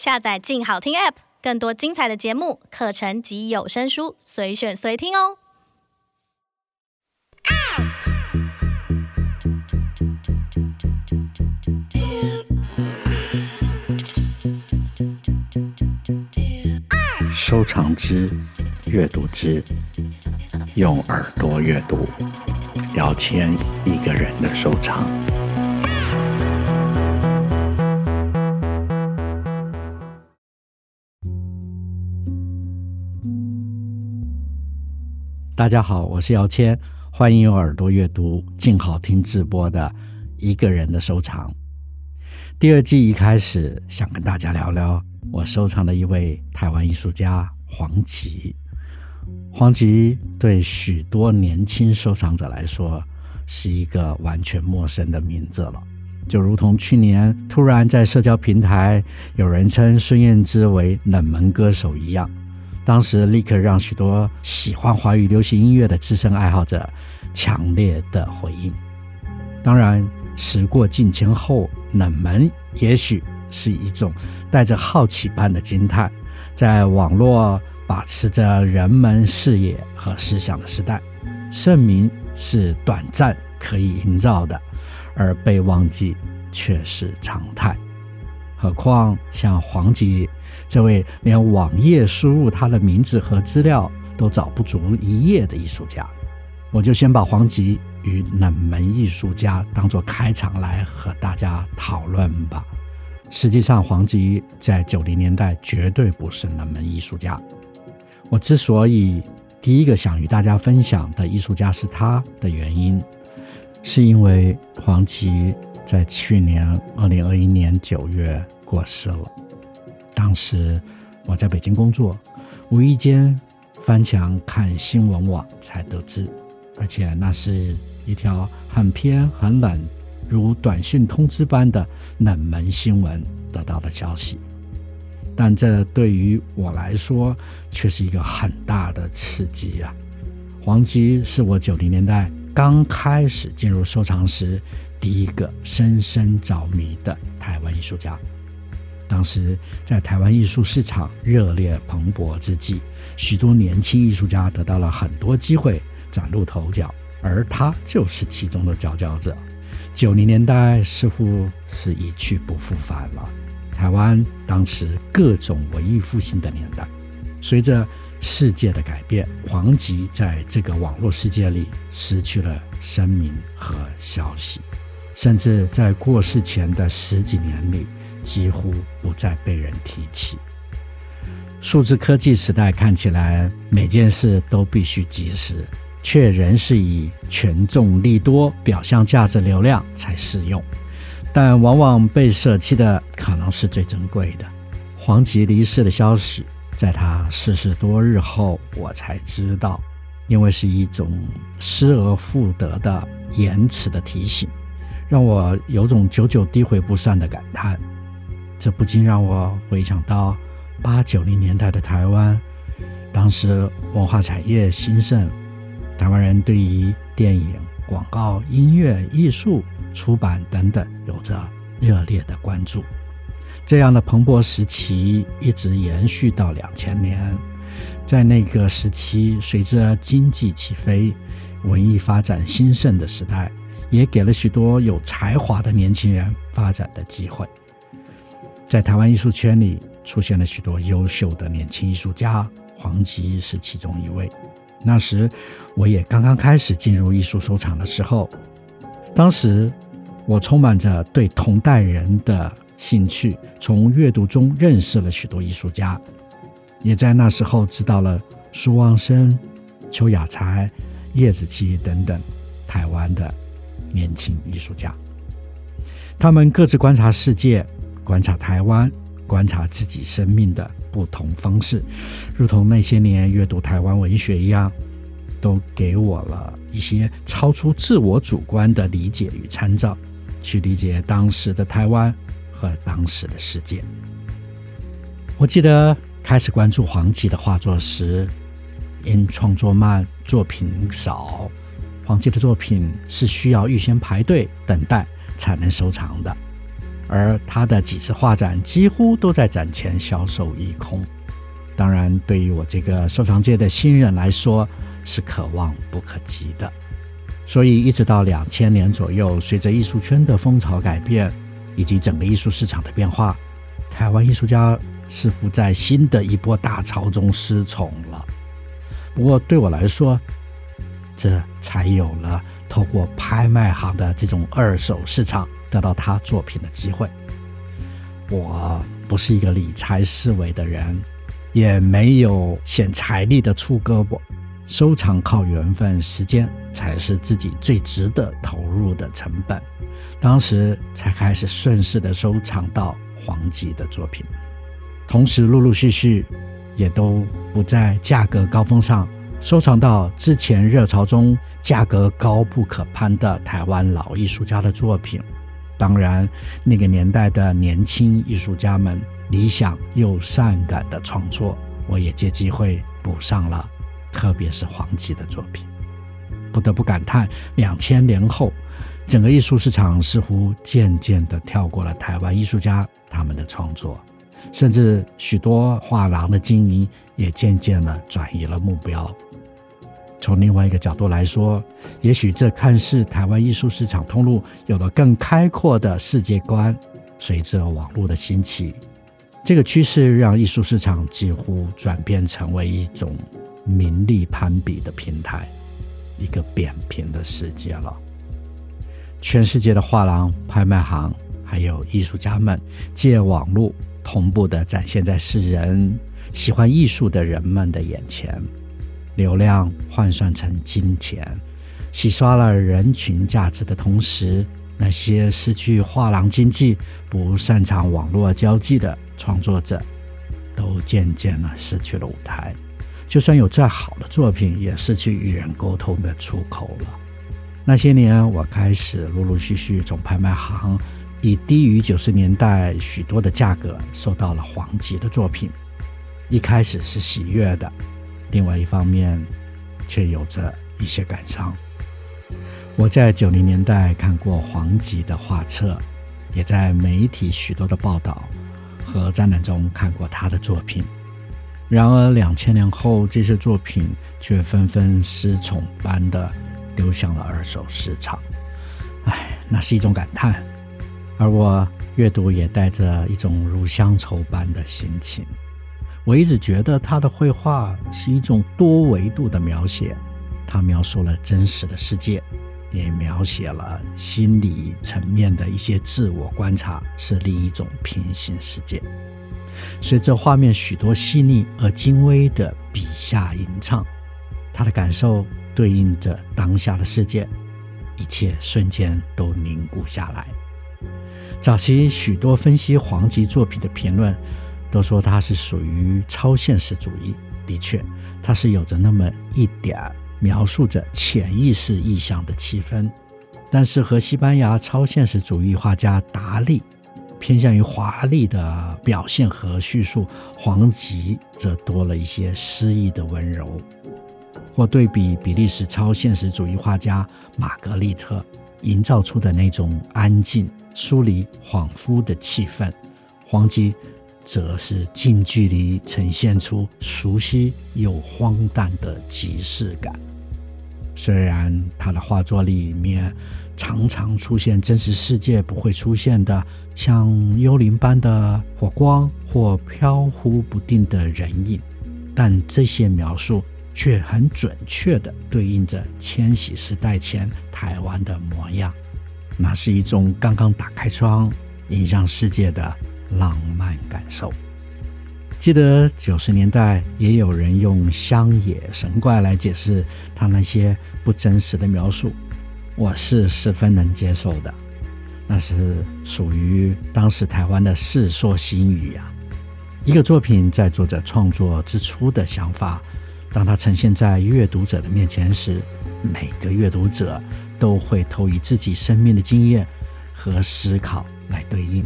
下载“静好听 ”App，更多精彩的节目、课程及有声书，随选随听哦。收藏之，阅读之，用耳朵阅读，聊天一个人的收藏。大家好，我是姚谦，欢迎用耳朵阅读静好听直播的一个人的收藏。第二季一开始，想跟大家聊聊。我收藏的一位台湾艺术家黄吉，黄吉对许多年轻收藏者来说是一个完全陌生的名字了，就如同去年突然在社交平台有人称孙燕姿为冷门歌手一样，当时立刻让许多喜欢华语流行音乐的资深爱好者强烈的回应。当然，时过境迁后，冷门也许。是一种带着好奇般的惊叹，在网络把持着人们视野和思想的时代，盛名是短暂可以营造的，而被忘记却是常态。何况像黄吉这位连网页输入他的名字和资料都找不足一页的艺术家，我就先把黄吉与冷门艺术家当作开场来和大家讨论吧。实际上，黄吉在九零年代绝对不是冷门艺术家。我之所以第一个想与大家分享的艺术家是他的原因，是因为黄吉在去年二零二一年九月过世了。当时我在北京工作，无意间翻墙看新闻网才得知，而且那是一条很偏很冷。如短讯通知般的冷门新闻得到的消息，但这对于我来说却是一个很大的刺激啊！黄吉是我九零年代刚开始进入收藏时第一个深深着迷的台湾艺术家。当时在台湾艺术市场热烈蓬勃之际，许多年轻艺术家得到了很多机会崭露头角，而他就是其中的佼佼者。九零年代似乎是一去不复返了。台湾当时各种文艺复兴的年代，随着世界的改变，黄吉在这个网络世界里失去了声名和消息，甚至在过世前的十几年里，几乎不再被人提起。数字科技时代看起来每件事都必须及时。却仍是以权重利多、表象价值流量才适用，但往往被舍弃的可能是最珍贵的。黄吉离世的消息，在他逝世多日后，我才知道，因为是一种失而复得的延迟的提醒，让我有种久久低回不散的感叹。这不禁让我回想到八九零年代的台湾，当时文化产业兴盛。台湾人对于电影、广告、音乐、艺术、出版等等有着热烈的关注。这样的蓬勃时期一直延续到两千年。在那个时期，随着经济起飞、文艺发展兴盛的时代，也给了许多有才华的年轻人发展的机会。在台湾艺术圈里，出现了许多优秀的年轻艺术家，黄吉是其中一位。那时，我也刚刚开始进入艺术收藏的时候。当时，我充满着对同代人的兴趣，从阅读中认识了许多艺术家，也在那时候知道了苏旺生、邱雅才、叶子琪等等台湾的年轻艺术家。他们各自观察世界，观察台湾，观察自己生命的不同方式，如同那些年阅读台湾文学一样，都给我了一些超出自我主观的理解与参照，去理解当时的台湾和当时的世界。我记得开始关注黄吉的画作时，因创作慢、作品少，黄吉的作品是需要预先排队等待才能收藏的。而他的几次画展几乎都在展前销售一空。当然，对于我这个收藏界的新人来说，是可望不可及的。所以，一直到两千年左右，随着艺术圈的风潮改变，以及整个艺术市场的变化，台湾艺术家似乎在新的一波大潮中失宠了。不过，对我来说，这才有了透过拍卖行的这种二手市场得到他作品的机会。我不是一个理财思维的人，也没有显财力的粗胳膊。收藏靠缘分，时间才是自己最值得投入的成本。当时才开始顺势的收藏到黄吉的作品，同时陆陆续续也都不在价格高峰上收藏到之前热潮中价格高不可攀的台湾老艺术家的作品。当然，那个年代的年轻艺术家们理想又善感的创作，我也借机会补上了。特别是黄吉的作品，不得不感叹，两千年后，整个艺术市场似乎渐渐地跳过了台湾艺术家他们的创作，甚至许多画廊的经营也渐渐地转移了目标。从另外一个角度来说，也许这看似台湾艺术市场通路有了更开阔的世界观，随着网络的兴起，这个趋势让艺术市场几乎转变成为一种。名利攀比的平台，一个扁平的世界了。全世界的画廊、拍卖行，还有艺术家们，借网络同步的展现在世人喜欢艺术的人们的眼前。流量换算成金钱，洗刷了人群价值的同时，那些失去画廊经济、不擅长网络交际的创作者，都渐渐的失去了舞台。就算有再好的作品，也失去与人沟通的出口了。那些年，我开始陆陆续续从拍卖行以低于九十年代许多的价格收到了黄吉的作品。一开始是喜悦的，另外一方面却有着一些感伤。我在九零年代看过黄吉的画册，也在媒体许多的报道和展览中看过他的作品。然而，两千年后，这些作品却纷纷失宠般的丢向了二手市场。唉，那是一种感叹。而我阅读也带着一种如乡愁般的心情。我一直觉得他的绘画是一种多维度的描写，他描述了真实的世界，也描写了心理层面的一些自我观察，是另一种平行世界。随着画面许多细腻而精微的笔下吟唱，他的感受对应着当下的世界，一切瞬间都凝固下来。早期许多分析黄吉作品的评论都说他是属于超现实主义，的确，他是有着那么一点描述着潜意识意象的气氛，但是和西班牙超现实主义画家达利。偏向于华丽的表现和叙述，黄吉则多了一些诗意的温柔。或对比比利时超现实主义画家玛格丽特营造出的那种安静、疏离、恍惚的气氛，黄吉则是近距离呈现出熟悉又荒诞的即视感。虽然他的画作里面，常常出现真实世界不会出现的，像幽灵般的火光或飘忽不定的人影，但这些描述却很准确地对应着千禧时代前台湾的模样。那是一种刚刚打开窗迎向世界的浪漫感受。记得九十年代也有人用乡野神怪来解释他那些不真实的描述。我是十分能接受的，那是属于当时台湾的世说新语呀。一个作品在作者创作之初的想法，当它呈现在阅读者的面前时，每个阅读者都会投以自己生命的经验和思考来对应。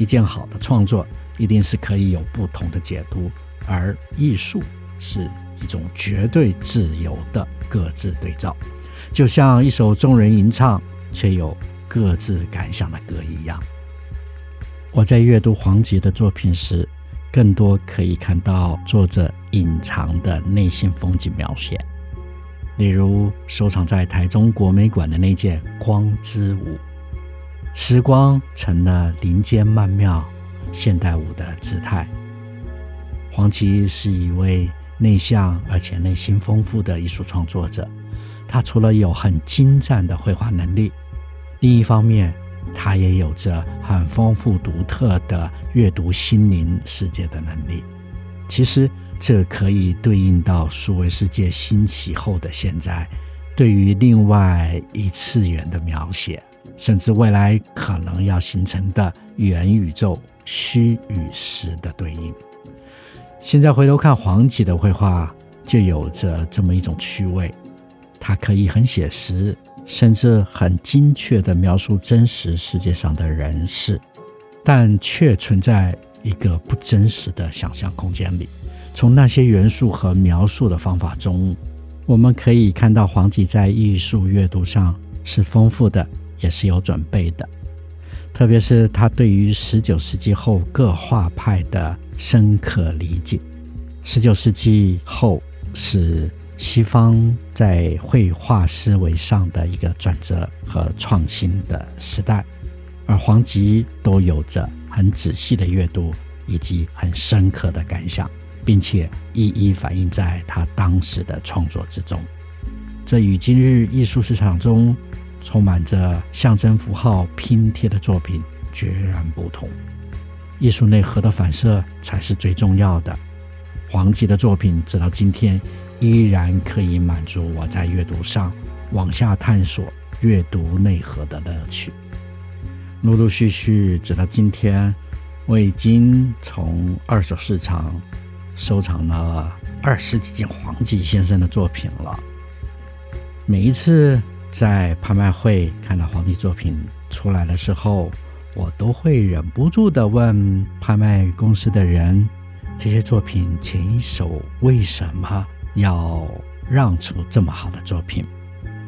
一件好的创作一定是可以有不同的解读，而艺术是一种绝对自由的各自对照。就像一首众人吟唱却有各自感想的歌一样，我在阅读黄吉的作品时，更多可以看到作者隐藏的内心风景描写。例如，收藏在台中国美馆的那件《光之舞》，时光成了林间曼妙现代舞的姿态。黄吉是一位内向而且内心丰富的艺术创作者。他除了有很精湛的绘画能力，另一方面，他也有着很丰富独特的阅读心灵世界的能力。其实。这可以对应到数位世界兴起后的现在，对于另外一次元的描写，甚至未来可能要形成的元宇宙虚与实的对应。现在回头看黄吉的绘画，就有着这么一种趣味，它可以很写实，甚至很精确地描述真实世界上的人事，但却存在一个不真实的想象空间里。从那些元素和描述的方法中，我们可以看到黄吉在艺术阅读上是丰富的，也是有准备的。特别是他对于十九世纪后各画派的深刻理解。十九世纪后是西方在绘画思维上的一个转折和创新的时代，而黄吉都有着很仔细的阅读以及很深刻的感想。并且一一反映在他当时的创作之中，这与今日艺术市场中充满着象征符号拼贴的作品截然不同。艺术内核的反射才是最重要的。黄吉的作品直到今天依然可以满足我在阅读上往下探索阅读内核的乐趣。陆陆续续直到今天，我已经从二手市场。收藏了二十几件黄吉先生的作品了。每一次在拍卖会看到皇帝作品出来的时候，我都会忍不住地问拍卖公司的人：这些作品前一手为什么要让出这么好的作品？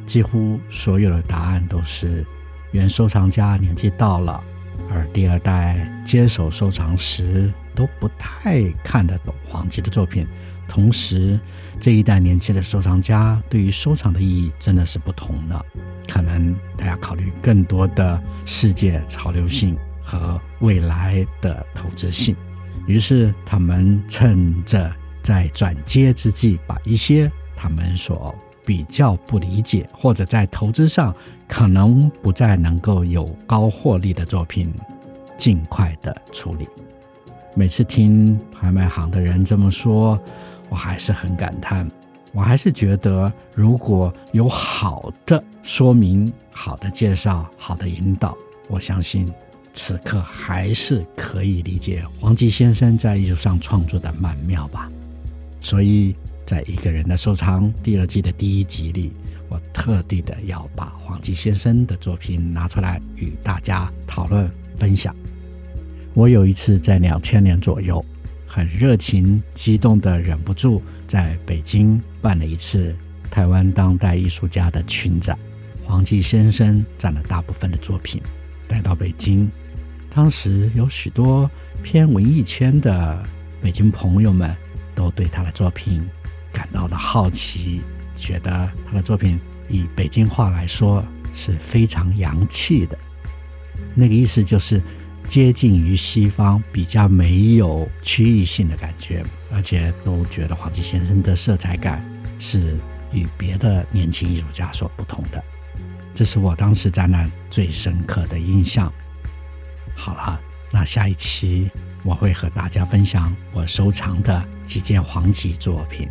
几乎所有的答案都是原收藏家年纪到了，而第二代接手收藏时。都不太看得懂皇帝的作品，同时这一代年轻的收藏家对于收藏的意义真的是不同的，可能他要考虑更多的世界潮流性和未来的投资性，于是他们趁着在转接之际，把一些他们所比较不理解或者在投资上可能不再能够有高获利的作品，尽快的处理。每次听拍卖行的人这么说，我还是很感叹。我还是觉得，如果有好的说明、好的介绍、好的引导，我相信此刻还是可以理解黄吉先生在艺术上创作的曼妙吧。所以在一个人的收藏第二季的第一集里，我特地的要把黄吉先生的作品拿出来与大家讨论分享。我有一次在两千年左右，很热情激动的忍不住在北京办了一次台湾当代艺术家的群展，黄吉先生占了大部分的作品带到北京。当时有许多偏文艺圈的北京朋友们都对他的作品感到了好奇，觉得他的作品以北京话来说是非常洋气的。那个意思就是。接近于西方，比较没有区域性的感觉，而且都觉得黄吉先生的色彩感是与别的年轻艺术家所不同的。这是我当时展览最深刻的印象。好了，那下一期我会和大家分享我收藏的几件黄吉作品。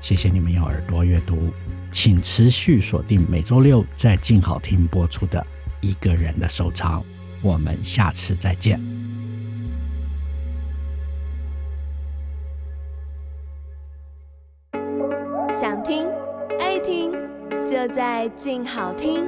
谢谢你们用耳朵阅读，请持续锁定每周六在静好听播出的一个人的收藏。我们下次再见。想听爱听，就在静好听。